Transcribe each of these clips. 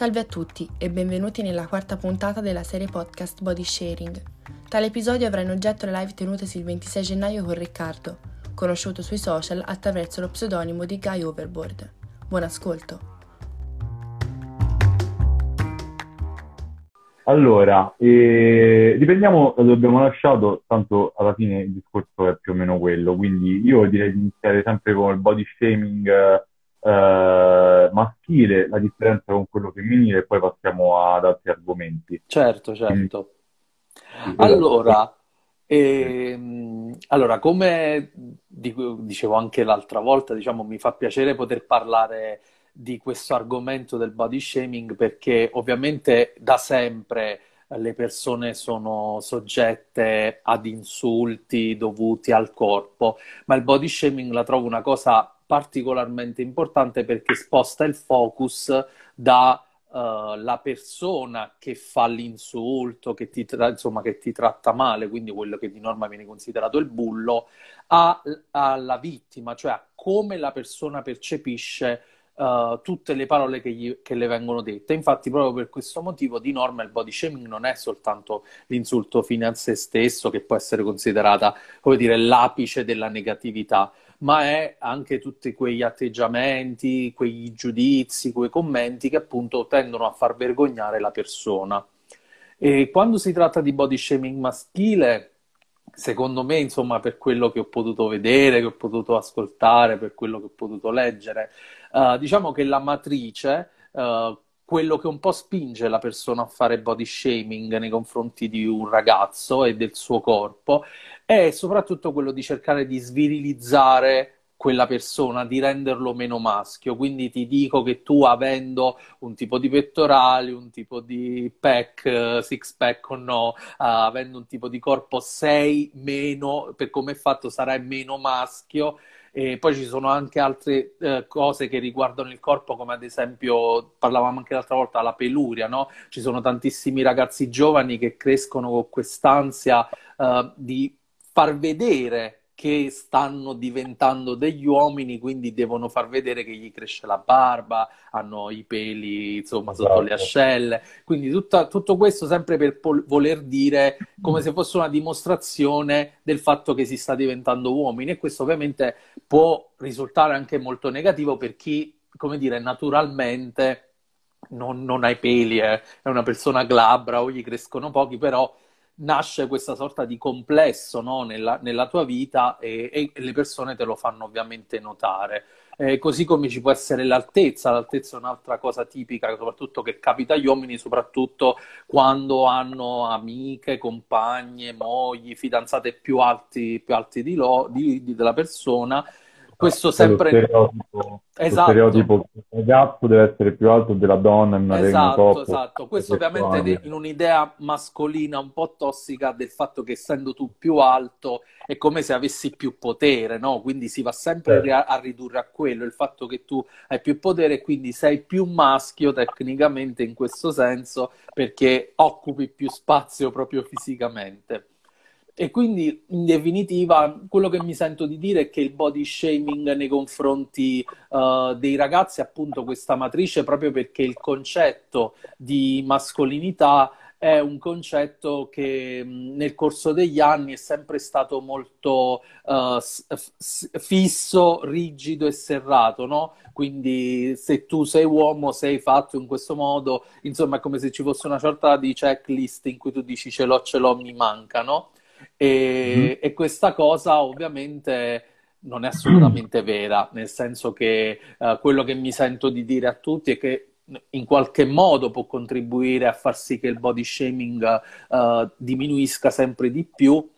Salve a tutti e benvenuti nella quarta puntata della serie podcast Body Sharing. Tale episodio avrà in oggetto le live tenutesi il 26 gennaio con Riccardo, conosciuto sui social attraverso lo pseudonimo di Guy Overboard. Buon ascolto! Allora, eh, riprendiamo da dove abbiamo lasciato, tanto alla fine il discorso è più o meno quello, quindi io direi di iniziare sempre con il body shaming eh, maschile, la differenza con quello femminile e poi passiamo ad altri argomenti. Certo, certo. Allora, ehm, allora, come dicevo anche l'altra volta, diciamo, mi fa piacere poter parlare di questo argomento del body shaming perché ovviamente da sempre le persone sono soggette ad insulti dovuti al corpo, ma il body shaming la trovo una cosa particolarmente importante perché sposta il focus da uh, la persona che fa l'insulto, che ti, tra- insomma, che ti tratta male, quindi quello che di norma viene considerato il bullo, alla vittima, cioè a come la persona percepisce Uh, tutte le parole che, gli, che, le vengono dette. Infatti, proprio per questo motivo, di norma, il body shaming non è soltanto l'insulto fine a se stesso, che può essere considerata, come dire, l'apice della negatività, ma è anche tutti quegli atteggiamenti, quei giudizi, quei commenti che appunto tendono a far vergognare la persona. E quando si tratta di body shaming maschile, secondo me, insomma, per quello che ho potuto vedere, che ho potuto ascoltare, per quello che ho potuto leggere, uh, diciamo che la matrice, uh, quello che un po' spinge la persona a fare body shaming nei confronti di un ragazzo e del suo corpo, è soprattutto quello di cercare di svirilizzare quella persona, di renderlo meno maschio. Quindi ti dico che tu avendo un tipo di pettorali, un tipo di pack, six pack o no, uh, avendo un tipo di corpo, sei meno, per come è fatto sarai meno maschio. E poi ci sono anche altre eh, cose che riguardano il corpo, come ad esempio, parlavamo anche l'altra volta, la peluria, no? Ci sono tantissimi ragazzi giovani che crescono con quest'ansia uh, di far vedere che stanno diventando degli uomini, quindi devono far vedere che gli cresce la barba, hanno i peli insomma sotto esatto. le ascelle. Quindi tutta, tutto questo sempre per pol- voler dire come se fosse una dimostrazione del fatto che si sta diventando uomini. E questo ovviamente può risultare anche molto negativo per chi, come dire, naturalmente non, non ha i peli, eh. è una persona glabra o gli crescono pochi, però nasce questa sorta di complesso no? nella, nella, tua vita e, e, le persone te lo fanno ovviamente notare. Eh, così come ci può essere l'altezza, l'altezza è un'altra cosa tipica, soprattutto che capita agli uomini, soprattutto quando hanno amiche, compagne, mogli, fidanzate più alti, più alti di, lo, di, di della persona questo sempre... Lo stereotipo, esatto. stereotipo che il ragazzo deve essere più alto della donna in una esatto, esatto. Questo ovviamente in un'idea mascolina un po' tossica del fatto che essendo tu più alto è come se avessi più potere, no? Quindi si va sempre certo. a ridurre a quello, il fatto che tu hai più potere quindi sei più maschio tecnicamente in questo senso perché occupi più spazio proprio fisicamente. E quindi, in definitiva, quello che mi sento di dire è che il body shaming nei confronti uh, dei ragazzi appunto questa matrice proprio perché il concetto di mascolinità è un concetto che nel corso degli anni è sempre stato molto uh, fisso, rigido e serrato, no? Quindi se tu sei uomo, sei fatto in questo modo, insomma è come se ci fosse una sorta di checklist in cui tu dici ce l'ho, ce l'ho, mi manca, no? E, mm-hmm. e questa cosa ovviamente non è assolutamente vera, nel senso che uh, quello che mi sento di dire a tutti è che in qualche modo può contribuire a far sì che il body shaming uh, diminuisca sempre di più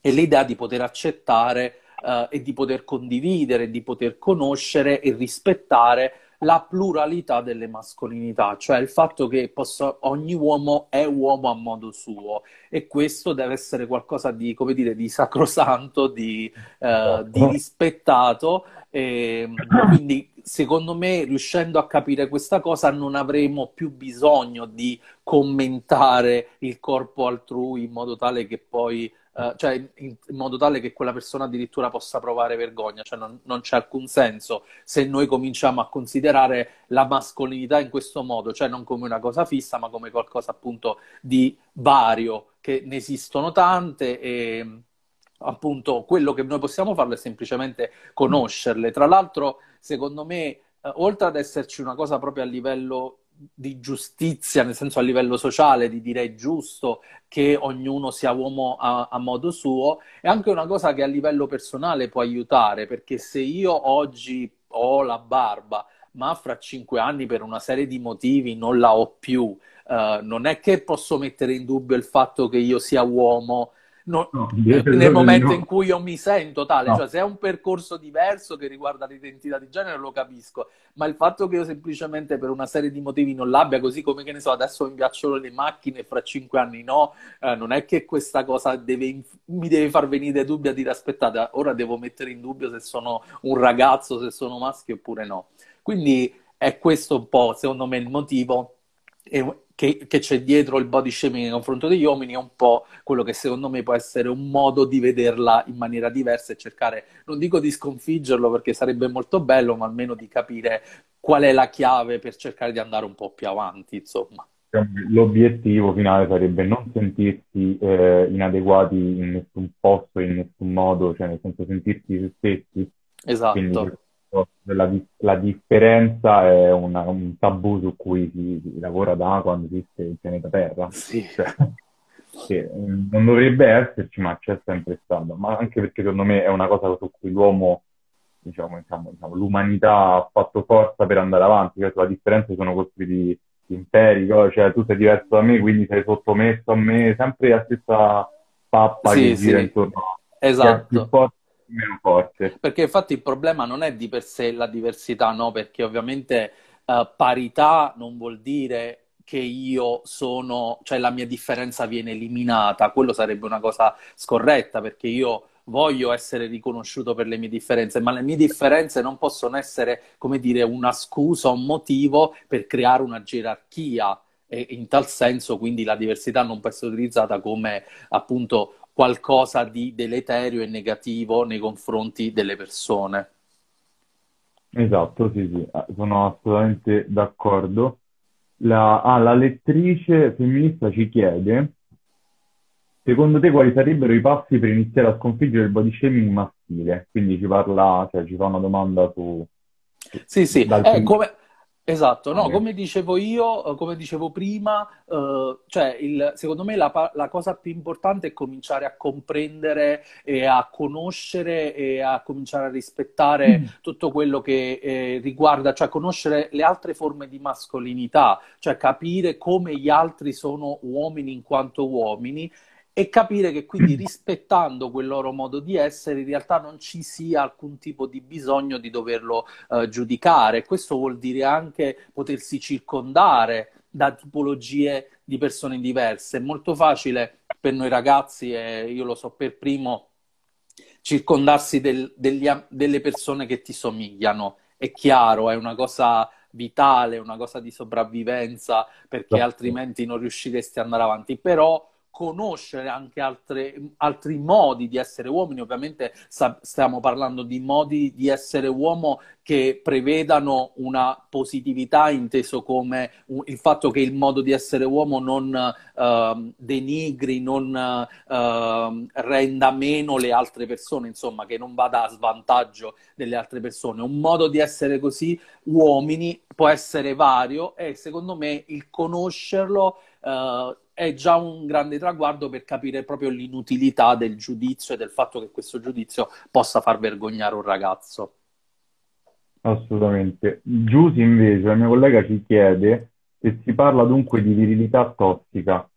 e l'idea di poter accettare uh, e di poter condividere, di poter conoscere e rispettare la pluralità delle mascolinità, cioè il fatto che possa, ogni uomo è uomo a modo suo e questo deve essere qualcosa di, come dire, di sacrosanto, di, eh, di rispettato e quindi secondo me riuscendo a capire questa cosa non avremo più bisogno di commentare il corpo altrui in modo tale che poi uh, cioè in, in, modo tale che quella persona addirittura possa provare vergogna, cioè non, non, c'è alcun senso se noi cominciamo a considerare la mascolinità in questo modo, cioè non come una cosa fissa, ma come qualcosa appunto di vario, che ne esistono tante e appunto quello che noi possiamo farlo è semplicemente conoscerle. Tra l'altro, secondo me, eh, oltre ad esserci una cosa proprio a livello di giustizia, nel senso a livello sociale, di dire giusto che ognuno sia uomo a, a, modo suo, è anche una cosa che a livello personale può aiutare, perché se io oggi ho la barba, ma fra cinque anni per una serie di motivi non la ho più, uh, non è che posso mettere in dubbio il fatto che io sia uomo No, no, nel momento no. in cui io mi sento tale, no. cioè se è un percorso diverso che riguarda l'identità di genere lo capisco, ma il fatto che io semplicemente per una serie di motivi non l'abbia, così come che ne so, adesso mi piacciono le macchine e fra cinque anni no, eh, non è che questa cosa deve, mi deve far venire dubbi a dire aspettate, ora devo mettere in dubbio se sono un ragazzo, se sono maschio oppure no. Quindi è questo un po', secondo me, il motivo che, che, c'è dietro il body shaming nei confronti degli uomini è un po' quello che secondo me può essere un modo di vederla in maniera diversa e cercare, non dico di sconfiggerlo perché sarebbe molto bello, ma almeno di capire qual è la chiave per cercare di andare un po' più avanti, insomma. L'obiettivo finale sarebbe non sentirsi eh, inadeguati in nessun posto, in nessun modo, cioè nel senso sentirsi se stessi. Esatto. Quindi, la, la differenza è una, un tabù su cui si, si, lavora da quando esiste il pianeta Terra. Sì. Cioè, che non dovrebbe esserci, ma c'è sempre stato. Ma anche perché secondo me è una cosa su cui l'uomo, diciamo, diciamo, diciamo l'umanità ha fatto forza per andare avanti. Cioè, la differenza sono costruiti imperi, cioè tu sei diverso da me, quindi sei sottomesso a me, sempre la stessa pappa sì, che gira intorno. Esatto. Più forte meno forte. Perché infatti il problema non è di per sé la diversità, no? Perché ovviamente uh, parità non vuol dire che io sono, cioè la mia differenza viene eliminata, quello sarebbe una cosa scorretta perché io voglio essere riconosciuto per le mie differenze, ma le mie differenze non possono essere, come dire, una scusa, un motivo per creare una gerarchia e in tal senso quindi la diversità non può essere utilizzata come appunto qualcosa di deleterio e negativo nei confronti delle persone. Esatto, sì, sì, ah, sono assolutamente d'accordo. La, ah, la lettrice femminista ci chiede, secondo te quali sarebbero i passi per iniziare a sconfiggere il body shaming maschile? Quindi ci parla, cioè ci fa una domanda su... Sì, sì, è come, Esatto, no, come dicevo io, eh, come dicevo prima, eh, cioè il, secondo me la, la, cosa più importante è cominciare a comprendere e a conoscere e a cominciare a rispettare mm. tutto quello che eh, riguarda, cioè conoscere le altre forme di mascolinità, cioè capire come gli altri sono uomini in quanto uomini e capire che quindi rispettando quel loro modo di essere in realtà non ci sia alcun tipo di bisogno di doverlo uh, giudicare. Questo vuol dire anche potersi circondare da tipologie di persone diverse. È molto facile per noi ragazzi, e io lo so per primo, circondarsi del, degli, delle persone che ti somigliano. È chiaro, è una cosa vitale, una cosa di sopravvivenza, perché certo. altrimenti non riusciresti ad andare avanti. Però conoscere anche altre, altri modi di essere uomini, ovviamente sta, stiamo parlando di modi di essere uomo che prevedano una positività inteso come un, il fatto che il modo di essere uomo non uh, denigri, non uh, renda meno le altre persone, insomma, che non vada a svantaggio delle altre persone. Un modo di essere così uomini può essere vario e secondo me il conoscerlo uh, è già un grande traguardo per capire proprio l'inutilità del giudizio e del fatto che questo giudizio possa far vergognare un ragazzo. Assolutamente. Giusy invece, la mia collega ci chiede se si parla dunque di virilità tossica.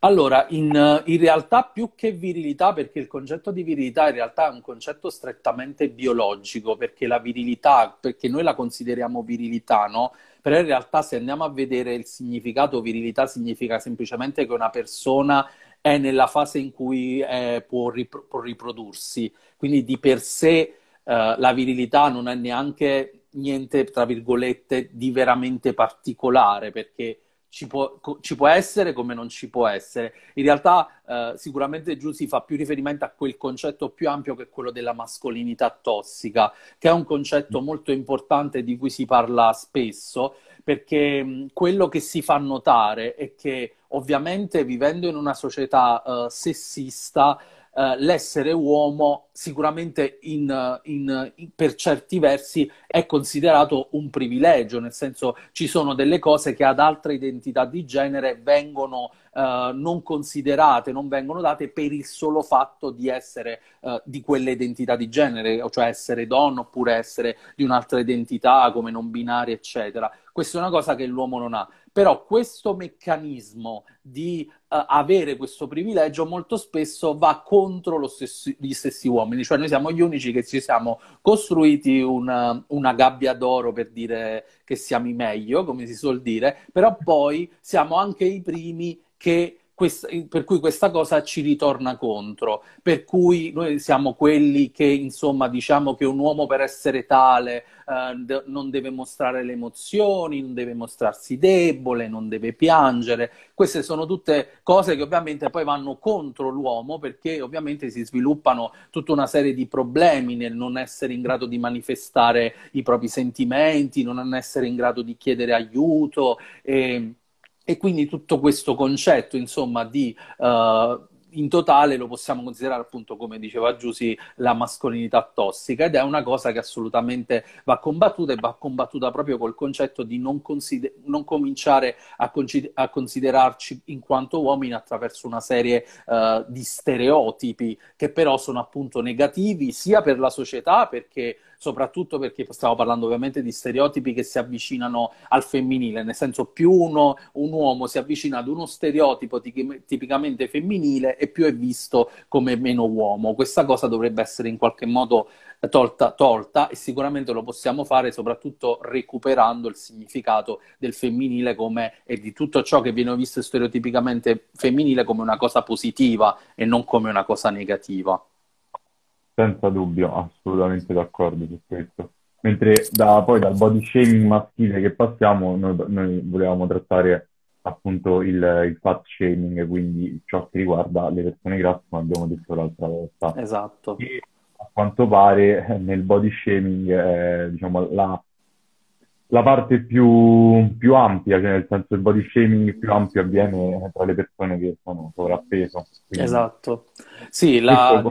Allora, in, in, realtà più che virilità, perché il concetto di virilità in realtà è un concetto strettamente biologico, perché la virilità, perché noi la consideriamo virilità, no? Però in realtà se andiamo a vedere il significato, virilità significa semplicemente che una persona è nella fase in cui eh, può, ripro- può, riprodursi, quindi di per sé eh, la virilità non è neanche niente, tra virgolette, di veramente particolare, perché ci può, ci può, essere come non ci può essere. In realtà eh, sicuramente giù si fa più riferimento a quel concetto più ampio che è quello della mascolinità tossica, che è un concetto mm. molto importante di cui si parla spesso, perché mh, quello che si fa notare è che ovviamente vivendo in una società eh, sessista, Uh, l'essere uomo sicuramente in, in, in, per certi versi è considerato un privilegio, nel senso ci sono delle cose che ad altre identità di genere vengono uh, non considerate, non vengono date per il solo fatto di essere uh, di quelle identità di genere, cioè essere donna oppure essere di un'altra identità come non binaria, eccetera. Questa è una cosa che l'uomo non ha. Però questo meccanismo di uh, avere questo privilegio molto spesso va contro stesso, gli stessi uomini, cioè noi siamo gli unici che ci siamo costruiti una, una gabbia d'oro per dire che siamo i meglio, come si suol dire, però poi siamo anche i primi che questa, per cui questa cosa ci ritorna contro, per cui noi siamo quelli che insomma diciamo che un uomo per essere tale eh, non deve mostrare le emozioni, non deve mostrarsi debole, non deve piangere, queste sono tutte cose che ovviamente poi vanno contro l'uomo perché ovviamente si sviluppano tutta una serie di problemi nel non essere in grado di manifestare i propri sentimenti, non essere in grado di chiedere aiuto. E, e quindi tutto questo concetto, insomma, di uh, in totale lo possiamo considerare appunto, come diceva Giussi, la mascolinità tossica. Ed è una cosa che assolutamente va combattuta e va combattuta proprio col concetto di non, consider- non cominciare a, con- a, considerarci in quanto uomini attraverso una serie uh, di stereotipi che però sono appunto negativi sia per la società perché soprattutto perché stiamo parlando ovviamente di stereotipi che si avvicinano al femminile, nel senso più uno, un uomo si avvicina ad uno stereotipo tipicamente femminile e più è visto come meno uomo. Questa cosa dovrebbe essere in qualche modo tolta, tolta e sicuramente lo possiamo fare soprattutto recuperando il significato del femminile come, e di tutto ciò che viene visto stereotipicamente femminile come una cosa positiva e non come una cosa negativa. Senza dubbio, assolutamente d'accordo su questo. Mentre da, poi dal body shaming maschile che passiamo, noi, noi volevamo trattare appunto il, il, fat shaming, quindi ciò che riguarda le persone grasse, come abbiamo detto l'altra volta. Esatto. E a quanto pare nel body shaming, eh, diciamo, la, la parte più, più, ampia, cioè nel senso il body shaming più ampio avviene tra le persone che sono sovrappeso. Quindi, esatto. Sì, la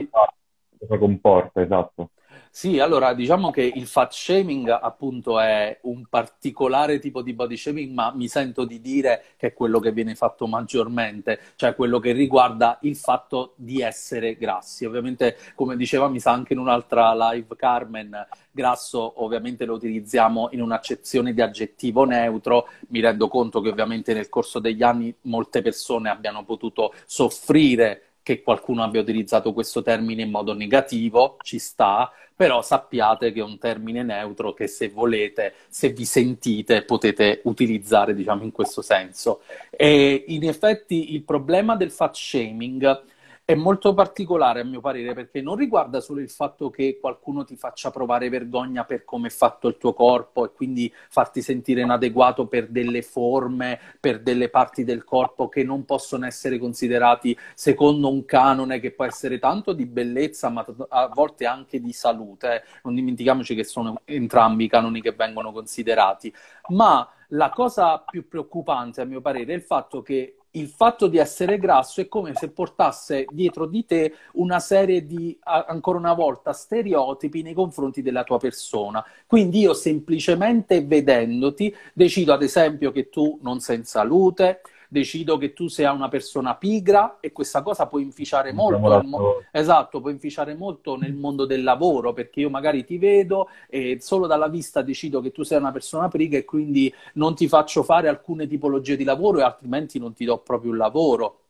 cosa comporta, esatto. Sì, allora diciamo che il fat shaming appunto è un particolare tipo di body shaming, ma mi sento di dire che è quello che viene fatto maggiormente, cioè quello che riguarda il fatto di essere grassi. Ovviamente, come diceva, mi sa anche in un'altra live Carmen, grasso ovviamente lo utilizziamo in un'accezione di aggettivo neutro. Mi rendo conto che ovviamente nel corso degli anni molte persone abbiano potuto soffrire che qualcuno abbia utilizzato questo termine in modo negativo, ci sta, però sappiate che è un termine neutro che se volete, se vi sentite, potete utilizzare, diciamo, in questo senso. E in effetti il problema del fat shaming è molto particolare a mio parere perché non riguarda solo il fatto che qualcuno ti faccia provare vergogna per come è fatto il tuo corpo e quindi farti sentire inadeguato per delle forme, per delle parti del corpo che non possono essere considerati secondo un canone che può essere tanto di bellezza ma a volte anche di salute. Non dimentichiamoci che sono entrambi i canoni che vengono considerati. Ma la cosa più preoccupante a mio parere è il fatto che il fatto di essere grasso è come se portasse dietro di te una serie di, ancora una volta, stereotipi nei confronti della tua persona. Quindi io semplicemente vedendoti decido ad esempio che tu non sei in salute, decido che tu sia una persona pigra e questa cosa può inficiare molto, mo- esatto, può inficiare molto nel mondo del lavoro perché io magari ti vedo e solo dalla vista decido che tu sei una persona pigra e quindi non ti faccio fare alcune tipologie di lavoro e altrimenti non ti do proprio il lavoro.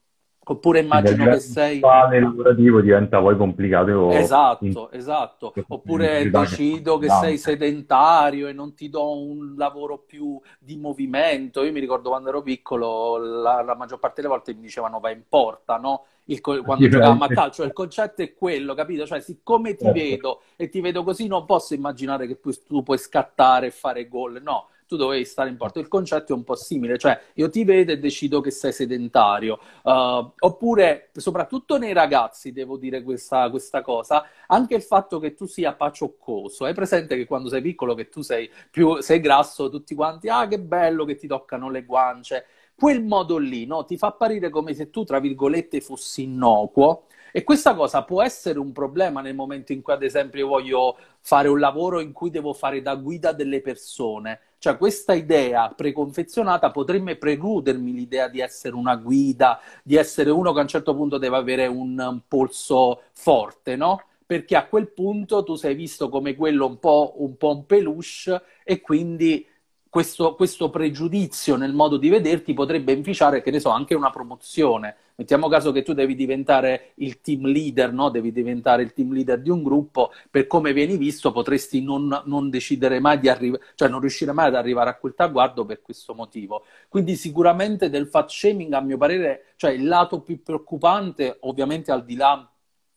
Oppure immagino che sei... Il lavorativo diventa poi complicato. Esatto, in... esatto. Oppure decido che sei sedentario e non ti do un lavoro più di movimento. Io mi ricordo quando ero piccolo, la, la maggior parte delle volte mi dicevano vai in porta, no? il, quando giocavamo a calcio, il concetto è quello, capito? Cioè, siccome ti certo. vedo e ti vedo così, non posso immaginare che tu puoi scattare e fare gol, no, tu dovevi stare in porto. Il concetto è un po' simile, cioè io ti vedo e decido che sei sedentario. Uh, oppure, soprattutto nei ragazzi, devo dire questa, questa, cosa, anche il fatto che tu sia pacioccoso. Hai presente che quando sei piccolo, che tu sei, più, sei grasso, tutti quanti, ah che bello che ti toccano le guance. Quel modo lì, no? Ti fa apparire come se tu, tra virgolette, fossi innocuo e questa cosa può essere un problema nel momento in cui, ad esempio, io voglio fare un lavoro in cui devo fare da guida delle persone. Cioè, questa idea preconfezionata potrebbe precludermi l'idea di essere una guida, di essere uno che a un certo punto deve avere un, un polso forte, no? Perché a quel punto tu sei visto come quello un po' un, po un peluche e quindi questo, questo, pregiudizio nel modo di vederti potrebbe inficiare, che ne so, anche una promozione. Mettiamo caso che tu devi diventare il team leader, no? devi diventare il team leader di un gruppo, per come vieni visto potresti non, non decidere mai di arrivare, cioè non riuscire mai ad arrivare a quel traguardo per questo motivo. Quindi sicuramente del fat shaming, a mio parere, cioè il lato più preoccupante, ovviamente al di là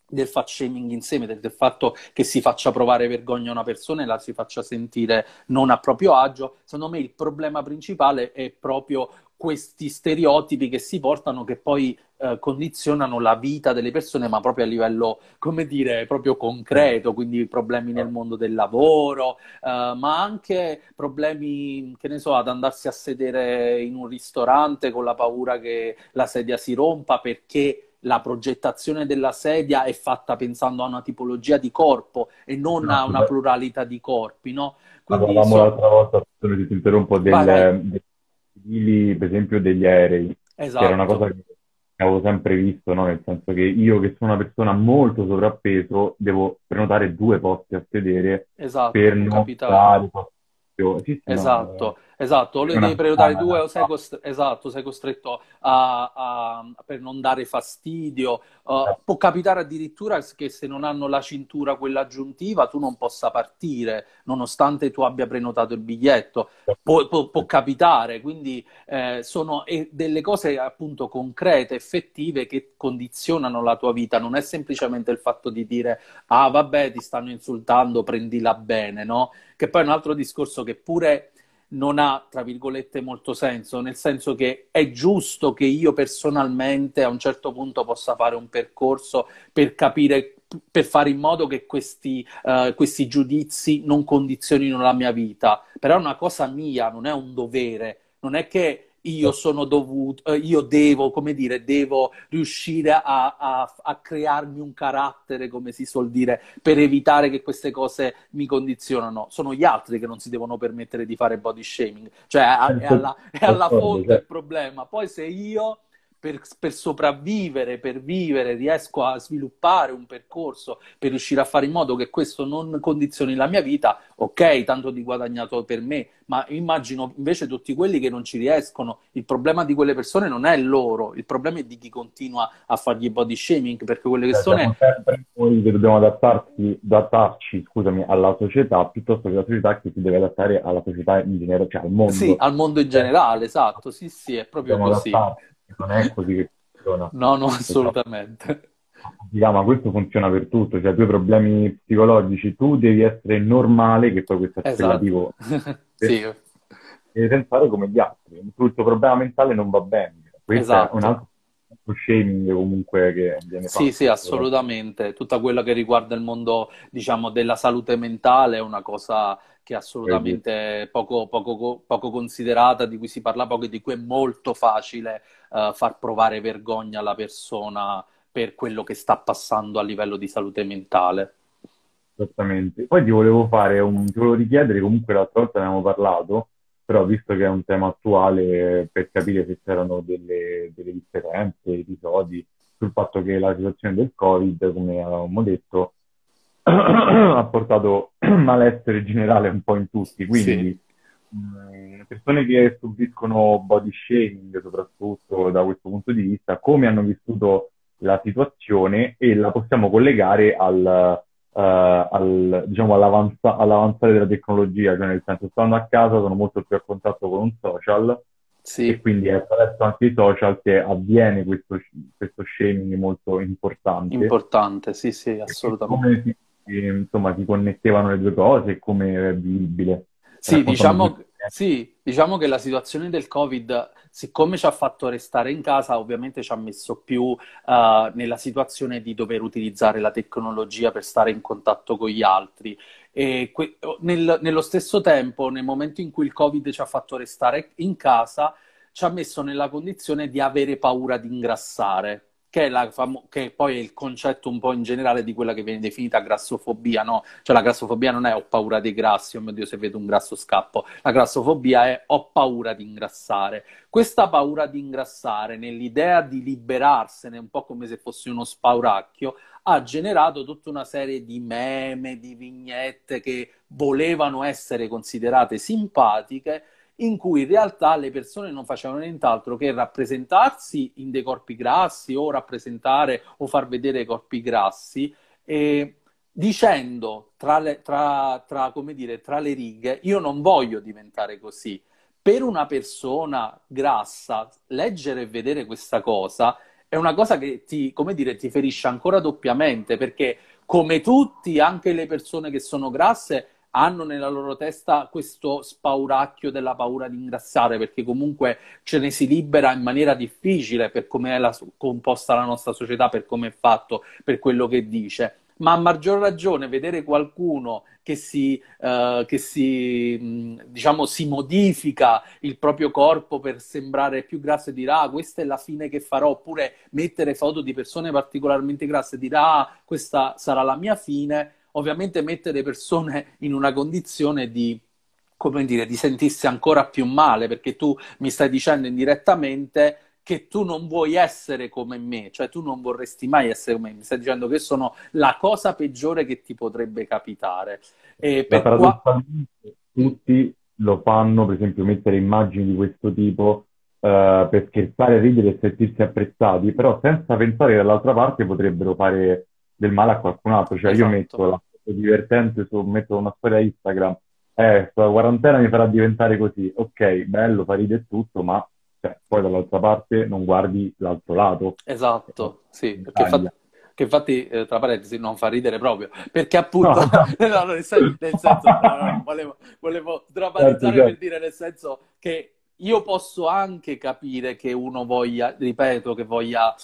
del fat shaming insieme, del, del, fatto che si faccia provare vergogna a una persona e la si faccia sentire non a proprio agio, secondo me il problema principale è proprio questi stereotipi che si portano che poi eh, condizionano la vita delle persone, ma proprio a livello, come dire, proprio concreto, quindi problemi nel mondo del lavoro, eh, ma anche problemi, che ne so, ad andarsi a sedere in un ristorante con la paura che la sedia si rompa perché la progettazione della sedia è fatta pensando a una tipologia di corpo e non no, a una pluralità di corpi, no? Quindi, Parlavamo so... l'altra volta, se ti interrompo, del, dei civili, per esempio, degli aerei, esatto. era una cosa che avevo sempre visto, no? Nel senso che io, che sono una persona molto sovrappeso, devo prenotare due posti a sedere esatto, per non stare... Sì, sì, esatto. No, Esatto, le devi prenotare due o sei, costretto, esatto, sei costretto a, a, per non dare fastidio. Uh, può capitare addirittura che se non hanno la cintura quella aggiuntiva tu non possa partire, nonostante tu abbia prenotato il biglietto. Può, può, può capitare, quindi eh, sono delle cose appunto concrete, effettive che condizionano la tua vita. Non è semplicemente il fatto di dire ah vabbè ti stanno insultando, prendila bene, no? Che poi è un altro discorso che pure non ha, tra virgolette, molto senso, nel senso che è giusto che io personalmente a un certo punto possa fare un percorso per capire, per fare in modo che questi, uh, questi giudizi non condizionino la mia vita, però è una cosa mia, non è un dovere, non è che io sono dovuto, eh, io devo, come dire, devo riuscire a, a, a, crearmi un carattere, come si suol dire, per evitare che queste cose mi condizionano. Sono gli altri che non si devono permettere di fare body shaming, cioè è alla, è alla fonte il problema. Poi se io per, per, sopravvivere, per vivere, riesco a sviluppare un percorso per riuscire a fare in modo che questo non condizioni la mia vita, ok, tanto di guadagnato per me, ma immagino invece tutti quelli che non ci riescono, il problema di quelle persone non è loro, il problema è di chi continua a fargli body shaming, perché quelle persone... Siamo sempre noi che dobbiamo adattarci, adattarci scusami, alla società, piuttosto che la società che si deve adattare alla società in generale, cioè al mondo. Sì, al mondo in generale, esatto, sì, sì, è proprio dobbiamo così. Adattarci non è così che funziona. No, no, assolutamente. ma questo funziona per tutto, cioè tu hai problemi psicologici, tu devi essere normale, che poi questo è esatto. sì. Devi pensare come gli altri, il tuo problema mentale non va bene. Questo esatto. è un altro shaming comunque che viene fatto. Sì, sì, assolutamente. Tutta quella che riguarda il mondo, diciamo, della salute mentale è una cosa che è assolutamente poco, poco, poco, considerata, di cui si parla poco e di cui è molto facile uh, far provare vergogna alla persona per quello che sta passando a livello di salute mentale. Esattamente. Poi ti volevo fare un, ti volevo richiedere, comunque l'altra volta ne abbiamo parlato, però visto che è un tema attuale, per capire se c'erano delle, delle differenze, episodi sul fatto che la situazione del Covid, come avevamo detto, ha portato malessere generale un po' in tutti, quindi sì. mh, persone che subiscono body shaming soprattutto da questo punto di vista, come hanno vissuto la situazione e la possiamo collegare al, uh, al, diciamo, all'avanza- all'avanzare della tecnologia, cioè nel senso stando a casa sono molto più a contatto con un social sì. e quindi è attraverso anche i social che avviene questo, questo shaming molto importante. Importante, sì, sì, assolutamente. Come insomma si connettevano le due cose e come è vivibile. Sì, diciamo, sì, diciamo che la situazione del Covid, siccome ci ha fatto restare in casa, ovviamente ci ha messo più uh, nella situazione di dover utilizzare la tecnologia per stare in contatto con gli altri. E que- nel, nello stesso tempo, nel momento in cui il Covid ci ha fatto restare in casa, ci ha messo nella condizione di avere paura di ingrassare che, famo- che, poi è il concetto un po' in generale di quella che viene definita grassofobia, no? Cioè la grassofobia non è ho paura dei grassi, oh mio Dio se vedo un grasso scappo, la grassofobia è ho paura di ingrassare. Questa paura di ingrassare, nell'idea di liberarsene, un po' come se fosse uno spauracchio, ha generato tutta una serie di meme, di vignette che volevano essere considerate simpatiche in cui in realtà le persone non facevano nient'altro che rappresentarsi in dei corpi grassi o rappresentare o far vedere i corpi grassi e dicendo tra le, tra, tra, dire, tra le righe io non voglio diventare così. Per una persona grassa, leggere e vedere questa cosa è una cosa che ti, come dire, ti ferisce ancora doppiamente perché come tutti, anche le persone che sono grasse hanno nella loro testa questo spauracchio della paura di ingrassare, perché comunque ce ne si libera in maniera difficile per come è la, composta la nostra società, per come è fatto, per quello che dice. Ma a maggior ragione vedere qualcuno che si, uh, che si, diciamo, si modifica il proprio corpo per sembrare più grasso e dirà ah, questa è la fine che farò, oppure mettere foto di persone particolarmente grasse e dirà ah, questa sarà la mia fine, ovviamente mette le persone in una condizione di, come dire, di sentirsi ancora più male, perché tu mi stai dicendo indirettamente che tu non vuoi essere come me, cioè tu non vorresti mai essere come me, mi stai dicendo che sono la cosa peggiore che ti potrebbe capitare. E per qua... tutti lo fanno, per esempio mettere immagini di questo tipo uh, per scherzare, ridere e sentirsi apprezzati, però senza pensare che dall'altra parte potrebbero fare del male a qualcun altro. Cioè, esatto. io metto la foto divertente su, metto una storia Instagram, eh, la quarantena mi farà diventare così. Ok, bello, fa ridere tutto, ma cioè, poi dall'altra parte non guardi l'altro lato. Esatto, sì, perché infatti, che infatti, eh, tra parentesi, non fa ridere proprio, perché appunto, no. no, nel, senso, nel senso no, volevo, volevo dramatizzare certo, certo. per dire nel senso che io posso anche capire che uno voglia, ripeto, che voglia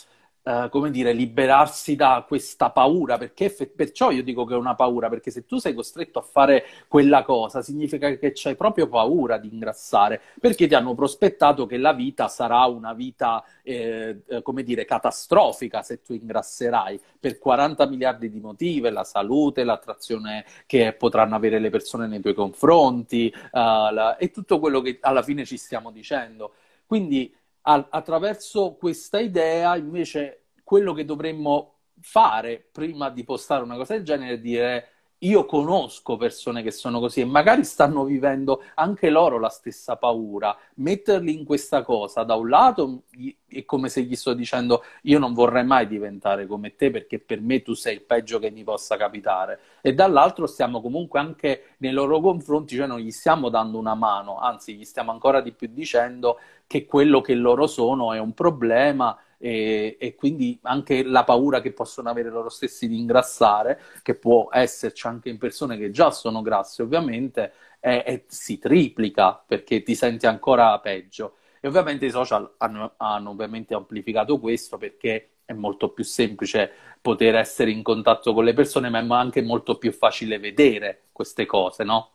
Uh, come dire, liberarsi da questa paura, perché perciò io dico che è una paura, perché se tu sei costretto a fare quella cosa, significa che c'hai proprio paura di ingrassare, perché ti hanno prospettato che la vita sarà una vita, eh, eh come dire, catastrofica se tu ingrasserai, per 40 miliardi di motivi, la salute, l'attrazione che potranno avere le persone nei tuoi confronti, uh, la, e tutto quello che alla fine ci stiamo dicendo. Quindi attraverso questa idea, invece, quello che dovremmo fare prima di postare una cosa del genere è dire io conosco persone che sono così e magari stanno vivendo anche loro la stessa paura. Metterli in questa cosa, da un lato è come se gli sto dicendo io non vorrei mai diventare come te perché per me tu sei il peggio che mi possa capitare. E dall'altro stiamo comunque anche nei loro confronti, cioè non gli stiamo dando una mano, anzi gli stiamo ancora di più dicendo che quello che loro sono è un problema e, e, quindi anche la paura che possono avere loro stessi di ingrassare, che può esserci anche in persone che già sono grasse ovviamente, è, è, si triplica perché ti senti ancora peggio. E ovviamente i social hanno, hanno ovviamente amplificato questo perché è molto più semplice poter essere in contatto con le persone, ma è anche molto più facile vedere queste cose, no?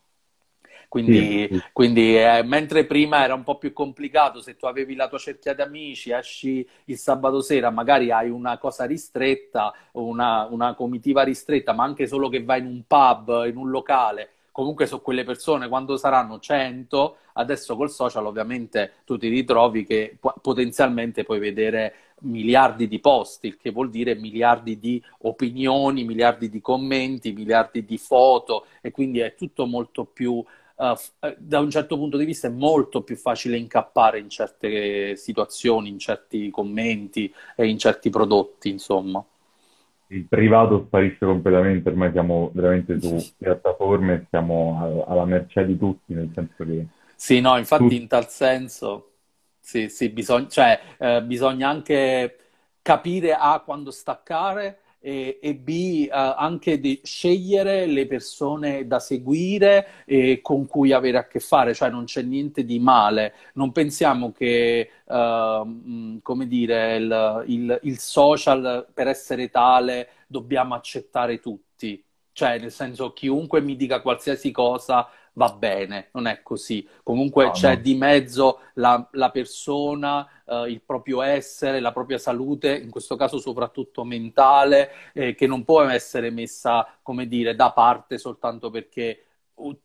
Quindi, sì. quindi eh, mentre prima era un po' più complicato, se tu avevi la tua cerchia di amici, esci il sabato sera, magari hai una cosa ristretta, una, una comitiva ristretta, ma anche solo che vai in un pub, in un locale, comunque su quelle persone quando saranno 100, adesso col social ovviamente tu ti ritrovi che potenzialmente puoi vedere miliardi di post, il che vuol dire miliardi di opinioni, miliardi di commenti, miliardi di foto e quindi è tutto molto più uh, da un certo punto di vista è molto più facile incappare in certe situazioni, in certi commenti e in certi prodotti, insomma. Il privato sparisce completamente, ormai siamo veramente su piattaforme, siamo alla mercé di tutti, nel senso che... Sì, no, infatti tutti... in tal senso, sì, sì, bisogna, cioè, eh, bisogna anche capire a quando staccare e, e B uh, anche di scegliere le persone da seguire e con cui avere a che fare, cioè non c'è niente di male. Non pensiamo che, uh, come dire, il, il, il social per essere tale dobbiamo accettare tutti. Cioè, nel senso, chiunque mi dica qualsiasi cosa va bene, non è così. Comunque no, c'è no. di mezzo la, la persona, eh, il proprio essere, la propria salute, in questo caso soprattutto mentale, eh, che non può essere messa, come dire, da parte soltanto perché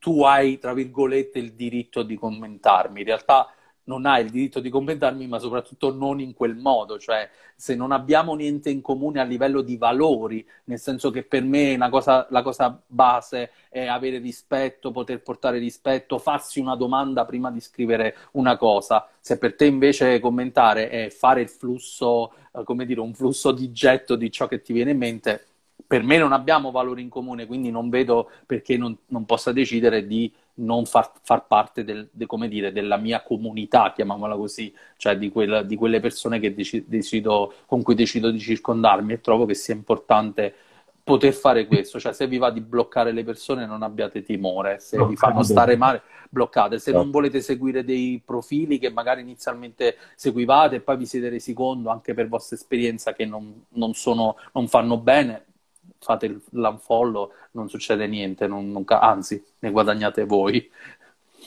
tu hai, tra virgolette, il diritto di commentarmi. In realtà non hai il diritto di commentarmi, ma soprattutto non in quel modo, cioè se non abbiamo niente in comune a livello di valori, nel senso che per me cosa, la cosa base è avere rispetto, poter portare rispetto, farsi una domanda prima di scrivere una cosa, se per te invece commentare è fare il flusso, eh, come dire, un flusso di getto di ciò che ti viene in mente, per me non abbiamo valori in comune, quindi non vedo perché non, non possa decidere di non far, far parte del, de, dire, della mia comunità, chiamiamola così, cioè di, quella, di quelle persone dec- decido, con cui decido di circondarmi e trovo che sia importante poter fare questo, cioè se vi va di bloccare le persone non abbiate timore, se Bloccate. vi fanno stare male bloccate, se non certo. volete seguire dei profili che magari inizialmente seguivate e poi vi siete resi conto anche per vostra esperienza che non, non, sono, non fanno bene, fate l'unfollow, non succede niente, non, non, anzi, ne guadagnate voi.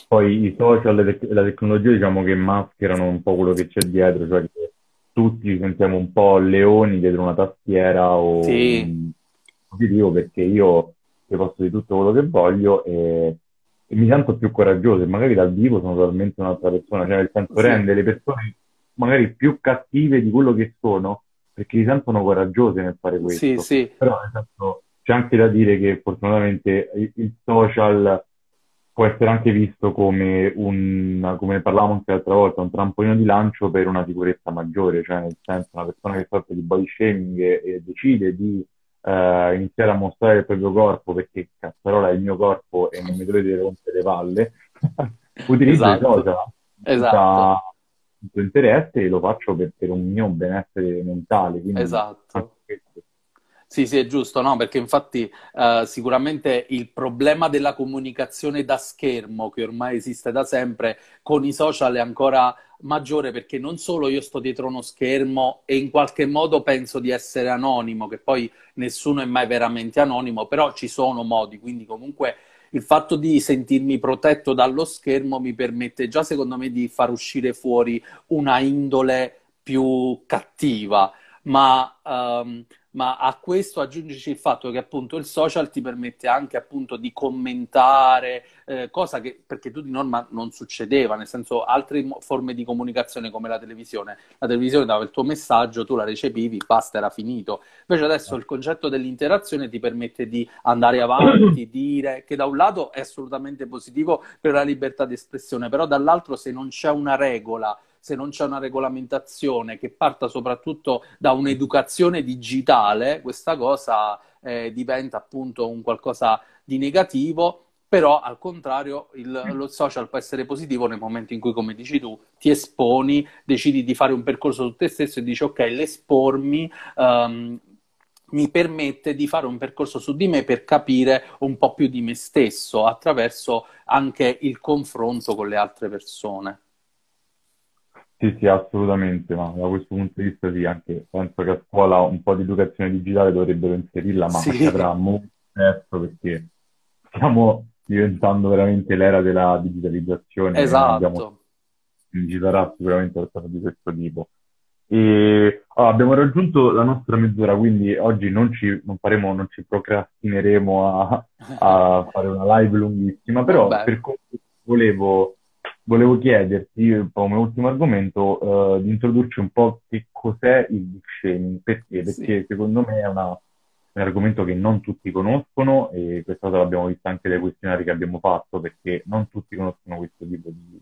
Poi i social e la tecnologia diciamo che mascherano un po' quello che c'è dietro, cioè che tutti ci sentiamo un po' leoni dietro una tastiera o sì. dico perché io ti posto di tutto quello che voglio e, e, mi sento più coraggioso e magari dal vivo sono totalmente un'altra persona, cioè nel senso sì. rende le persone magari più cattive di quello che sono perché si sentono coraggiose nel fare questo. Sì, sì. Però esatto, c'è anche da dire che fortunatamente il social può essere anche visto come un, come parlavamo anche l'altra volta, un trampolino di lancio per una sicurezza maggiore, cioè nel senso una persona che soffre di body shaming e, e decide di uh, iniziare a mostrare il proprio corpo perché cazzarola è il mio corpo e non mi dovete rompere le palle, utilizza esatto. i social. Esatto il tuo interesse e lo faccio per, per un mio benessere mentale. esatto. Sì, sì, è giusto, no? Perché infatti uh, sicuramente il problema della comunicazione da schermo, che ormai esiste da sempre, con i social è ancora maggiore perché non solo io sto dietro uno schermo e in qualche modo penso di essere anonimo, che poi nessuno è mai veramente anonimo, però ci sono modi, quindi comunque il fatto di sentirmi protetto dallo schermo mi permette già, secondo me, di far uscire fuori una indole più cattiva, ma um, ma a questo aggiungici il fatto che appunto il social ti permette anche appunto di commentare, eh, cosa che perché tu di norma non succedeva, nel senso altre forme di comunicazione come la televisione, la televisione dava il tuo messaggio, tu la recepivi, basta, era finito. Invece adesso il concetto dell'interazione ti permette di andare avanti, dire che da un lato è assolutamente positivo per la libertà di espressione, però dall'altro se non c'è una regola se non c'è una regolamentazione che parta soprattutto da un'educazione digitale, questa cosa eh, diventa appunto un qualcosa di negativo. Però al contrario il, lo social può essere positivo nel momento in cui, come dici tu, ti esponi, decidi di fare un percorso su te stesso e dici ok, l'espormi um, mi permette di fare un percorso su di me per capire un po' più di me stesso attraverso anche il confronto con le altre persone. Sì, sì, assolutamente, ma da questo punto di vista sì, anche penso che a scuola un po' di educazione digitale dovrebbero inserirla, ma sì. accadrà molto presto perché stiamo diventando veramente l'era della digitalizzazione. Esatto. Abbiamo, ci sarà sicuramente qualcosa di questo tipo. E oh, abbiamo raggiunto la nostra mezz'ora, quindi oggi non ci, non faremo, non ci procrastineremo a, a fare una live lunghissima, però Vabbè. per volevo volevo chiederti come ultimo argomento uh, di introdurci un po' che cos'è il deep shaming, perché? Perché sì. secondo me è una, un argomento che non tutti conoscono e questa cosa l'abbiamo vista anche dai questionari che abbiamo fatto, perché non tutti conoscono questo tipo di,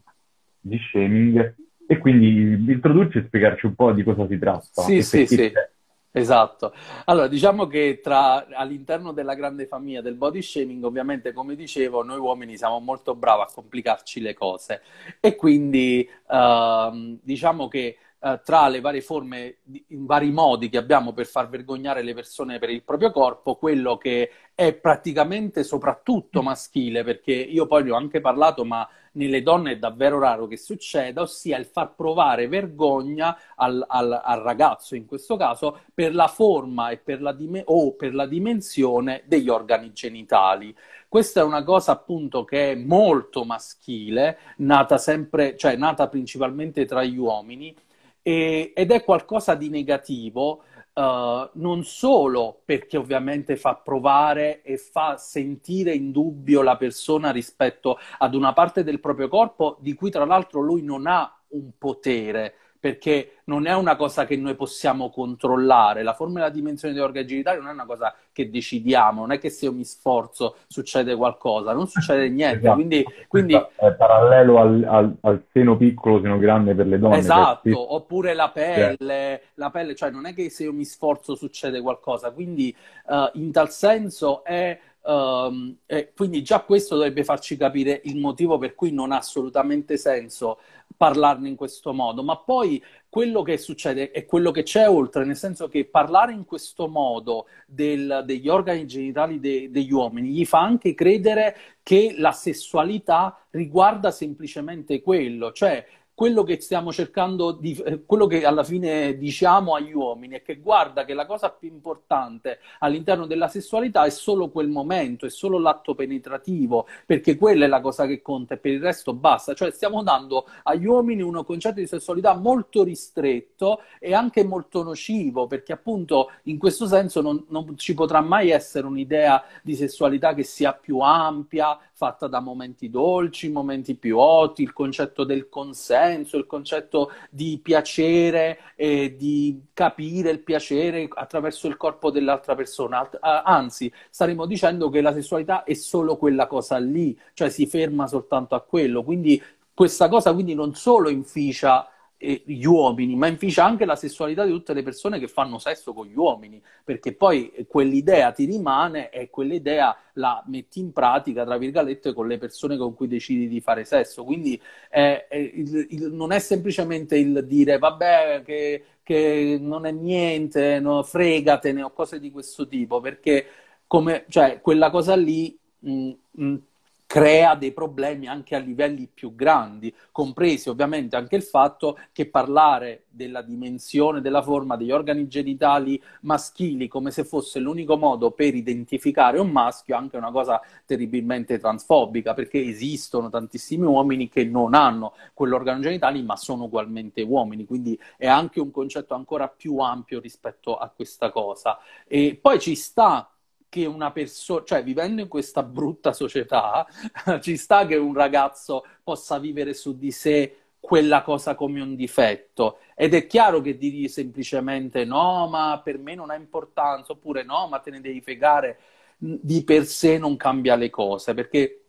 di shaming e quindi introdurci e spiegarci un po' di cosa si tratta. Sì, sì, sì. C'è. Esatto. Allora, diciamo che tra, all'interno della grande famiglia del body shaming, ovviamente, come dicevo, noi uomini siamo molto bravi a complicarci le cose e quindi uh, diciamo che eh, tra le varie forme, in vari modi che abbiamo per far vergognare le persone per il proprio corpo, quello che è praticamente soprattutto maschile, perché io poi ne ho anche parlato, ma nelle donne è davvero raro che succeda, ossia il far provare vergogna al, al, al ragazzo, in questo caso, per la forma e per la dim- o per la dimensione degli organi genitali. Questa è una cosa appunto che è molto maschile, nata sempre, cioè nata principalmente tra gli uomini e, ed è qualcosa di negativo, uh, non solo perché ovviamente fa provare e fa sentire in dubbio la persona rispetto ad una parte del proprio corpo di cui tra l'altro lui non ha un potere perché non è una cosa che noi possiamo controllare. La forma e la dimensione degli organi genitali non è una cosa che decidiamo, non è che se io mi sforzo succede qualcosa, non succede niente. Esatto. Quindi, quindi... È parallelo al, al, al, seno piccolo, seno grande per le donne. Esatto, che... oppure la pelle, la pelle, cioè non è che se io mi sforzo succede qualcosa. Quindi uh, in tal senso è Um, quindi già questo dovrebbe farci capire il motivo per cui non ha assolutamente senso parlarne in questo modo, ma poi quello che succede è quello che c'è oltre, nel senso che parlare in questo modo del, degli organi genitali de, degli uomini gli fa anche credere che la sessualità riguarda semplicemente quello, cioè quello che stiamo cercando di, eh, quello che alla fine diciamo agli uomini è che guarda che la cosa più importante all'interno della sessualità è solo quel momento, è solo l'atto penetrativo, perché quella è la cosa che conta e per il resto basta. Cioè stiamo dando agli uomini un concetto di sessualità molto ristretto e anche molto nocivo, perché appunto in questo senso non, non ci potrà mai essere un'idea di sessualità che sia più ampia, fatta da momenti dolci, momenti più oti, il concetto del consenso, il concetto di piacere e di capire il piacere attraverso il corpo dell'altra persona. Anzi, staremo dicendo che la sessualità è solo quella cosa lì, cioè si ferma soltanto a quello. Quindi questa cosa quindi non solo inficia gli uomini, ma inficia anche la sessualità di tutte le persone che fanno sesso con gli uomini, perché poi quell'idea ti rimane e quell'idea la metti in pratica, tra virgolette, con le persone con cui decidi di fare sesso. Quindi è, il, il, non è semplicemente il dire vabbè che, che non è niente, no, fregatene o cose di questo tipo, perché come, cioè, quella cosa lì mh, mh, crea dei problemi anche a livelli più grandi, compresi ovviamente anche il fatto che parlare della dimensione, della forma degli organi genitali maschili come se fosse l'unico modo per identificare un maschio è anche una cosa terribilmente transfobica, perché esistono tantissimi uomini che non hanno quell'organo genitale ma sono ugualmente uomini, quindi è anche un concetto ancora più ampio rispetto a questa cosa. E poi ci sta che una persona, cioè vivendo in questa brutta società, ci sta che un ragazzo possa vivere su di sé quella cosa come un difetto. Ed è chiaro che digli semplicemente no, ma per me non ha importanza, oppure no, ma te ne devi fregare, di per sé non cambia le cose, perché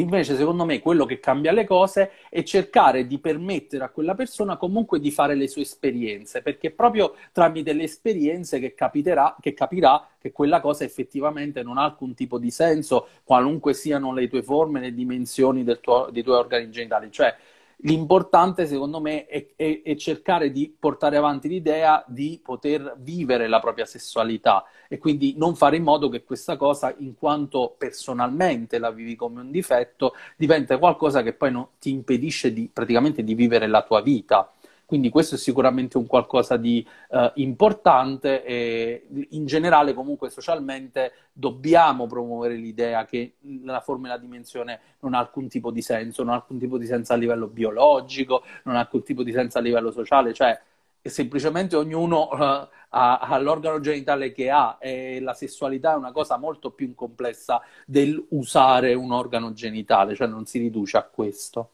Invece, secondo me, quello che cambia le cose è cercare di permettere a quella persona comunque di fare le sue esperienze, perché è proprio tramite le esperienze che, capiterà, che capirà che quella cosa effettivamente non ha alcun tipo di senso, qualunque siano le tue forme, le dimensioni tuo, dei tuoi organi genitali. Cioè, L'importante, secondo me, è, è, è, cercare di portare avanti l'idea di poter vivere la propria sessualità e quindi non fare in modo che questa cosa, in quanto personalmente la vivi come un difetto, diventa qualcosa che poi non, ti impedisce di, praticamente di vivere la tua vita. Quindi questo è sicuramente un qualcosa di uh, importante e in generale comunque socialmente dobbiamo promuovere l'idea che la forma e la dimensione non ha alcun tipo di senso, non ha alcun tipo di senso a livello biologico, non ha alcun tipo di senso a livello sociale, cioè semplicemente ognuno uh, ha, ha, l'organo genitale che ha e la sessualità è una cosa molto più complessa del usare un organo genitale, cioè non si riduce a questo.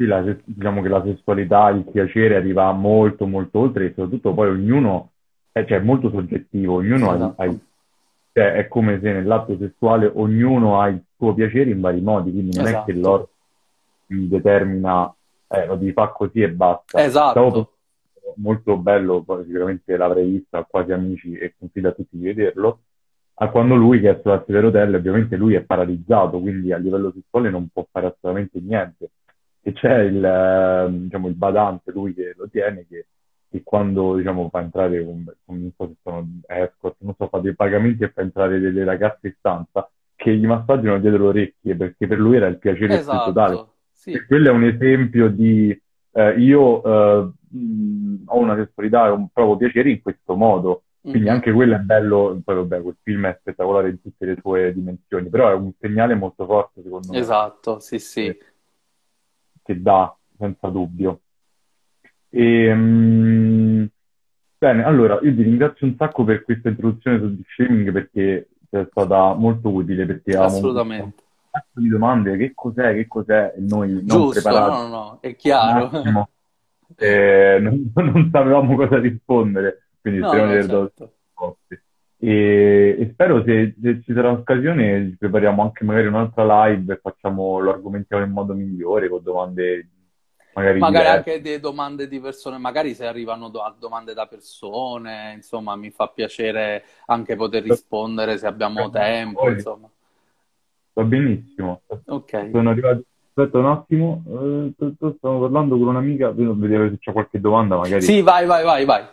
Sì, la, diciamo che la sessualità, il piacere arriva molto, molto oltre e soprattutto poi ognuno, è, cioè, è molto soggettivo, ognuno esatto. ha, ha, cioè, è come se nell'atto sessuale ognuno ha il suo piacere in vari modi, quindi non esatto. è che esatto. l'organo determina, eh, lo devi fare così e basta. Esatto. Dopo, molto bello, sicuramente l'avrei visto a quasi amici e consiglio a tutti di vederlo, a quando lui che è sulla Severodelle, ovviamente lui è paralizzato, quindi a livello sessuale non può fare assolutamente niente e c'è il, ehm, diciamo, il badante, lui che lo tiene, che che quando diciamo fa entrare un, non so se sono escort, non so, fa dei pagamenti e fa entrare delle ragazze in stanza che gli massaggiano dietro le orecchie perché per lui era il piacere esatto, totale. Sì. E quello è un esempio di eh, io eh, mh, ho una sessualità e un proprio piacere in questo modo. Quindi mm-hmm. anche quello è bello, poi vabbè, quel film è spettacolare in tutte le sue dimensioni, però è un segnale molto forte secondo me. Esatto, sì, sì. Che, che dà, senza dubbio. E, um, bene, allora, io ti ringrazio un sacco per questa introduzione sul shaming perché è stata molto utile, perché Assolutamente. un sacco di domande, che cos'è, che cos'è, e noi Giusto, non preparati. no, no, no, è chiaro. Attimo, eh, non, non sapevamo cosa rispondere quindi no, speriamo no, di aver certo. dato e, e, spero se, se, ci sarà occasione prepariamo anche magari un'altra live e facciamo, lo argomentiamo in modo migliore con domande magari, magari anche delle domande di persone, magari se arrivano do- domande da persone, insomma mi fa piacere anche poter rispondere se abbiamo tempo, insomma. Va benissimo. Ok. Sono arrivato Aspetta un attimo, eh, stavo parlando con un'amica, vedo vedere se c'è qualche domanda magari. Sì, vai, vai, vai, vai.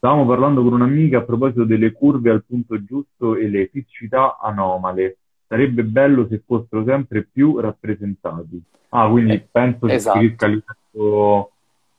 Stavamo parlando con un'amica a proposito delle curve al punto giusto e le fisicità anomale. Sarebbe bello se fossero sempre più rappresentati. Ah, quindi eh, penso esatto. si riesca a livello...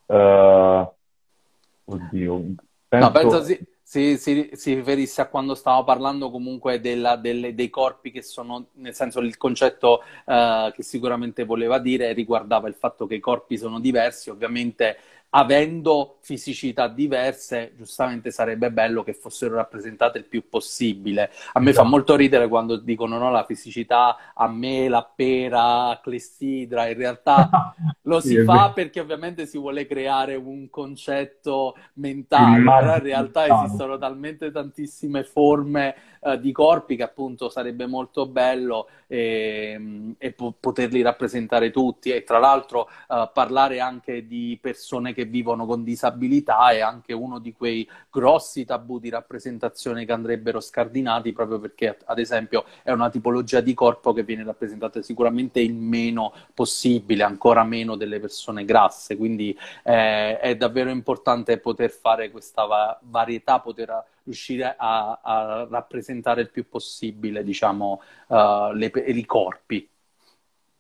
Uh, oddio. Penso... No, penso si, si, si, si, riferisse a quando stavo parlando comunque della, delle, dei corpi che sono, nel senso il concetto uh, che sicuramente voleva dire riguardava il fatto che i corpi sono diversi, ovviamente avendo fisicità diverse, giustamente sarebbe bello che fossero rappresentate il più possibile. A me fa molto ridere quando dicono no, la fisicità a me, la pera, clessidra, in realtà lo si sì, fa perché ovviamente si vuole creare un concetto mentale, però in realtà esistono talmente tantissime forme uh, di corpi che appunto sarebbe molto bello e, ehm, e po- poterli rappresentare tutti. E tra l'altro uh, parlare anche di persone che vivono con disabilità è anche uno di quei grossi tabù di rappresentazione che andrebbero scardinati proprio perché ad esempio è una tipologia di corpo che viene rappresentata sicuramente il meno possibile, ancora meno delle persone grasse, quindi eh, è davvero importante poter fare questa va- varietà, poter riuscire a, a rappresentare il più possibile, diciamo, uh, le, i corpi.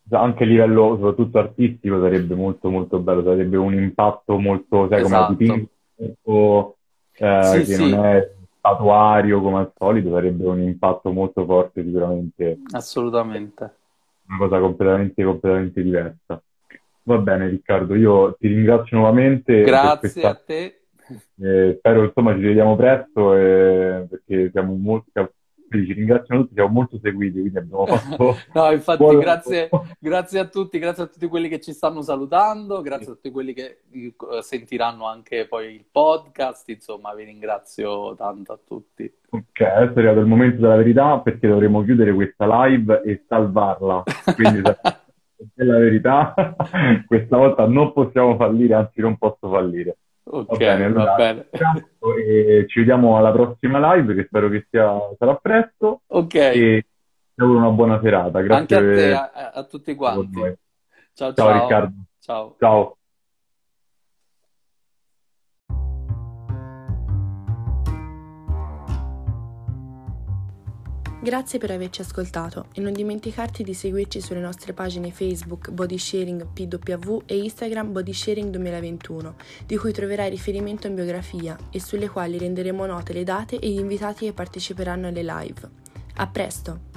Cioè, anche a livello soprattutto artistico sarebbe molto molto bello, sarebbe un impatto molto, sai, esatto. come dipinto, eh, sì, che sì. non è statuario come al solito, sarebbe un impatto molto forte sicuramente. Assolutamente. Una cosa completamente, completamente diversa. Va bene Riccardo, io ti ringrazio nuovamente. Grazie questa... a te. Eh, spero insomma ci vediamo presto eh, perché siamo molti, 15. Ringraziamo tutti, siamo molto seguiti, quindi abbiamo fatto... no, infatti grazie, grazie, a tutti, grazie a tutti quelli che ci stanno salutando, grazie sì. a tutti quelli che eh, sentiranno anche poi il podcast, insomma vi ringrazio tanto a tutti. Ok, adesso è arrivato il momento della verità perché dovremo chiudere questa live e salvarla, quindi... è la verità, questa volta non possiamo fallire, anzi non posso fallire. Ok, va bene. Allora, va bene. E ci vediamo alla prossima live che spero che sia, sarà presto. Ok. E ti auguro una buona serata. Grazie Anche a te, a, a tutti quanti. Ciao, ciao. Ciao Riccardo. Ciao. Ciao. Grazie per averci ascoltato e non dimenticarti di seguirci sulle nostre pagine Facebook Bodysharing PW e Instagram Bodysharing 2021, di cui troverai riferimento in biografia e sulle quali renderemo note le date e gli invitati che parteciperanno alle live. A presto!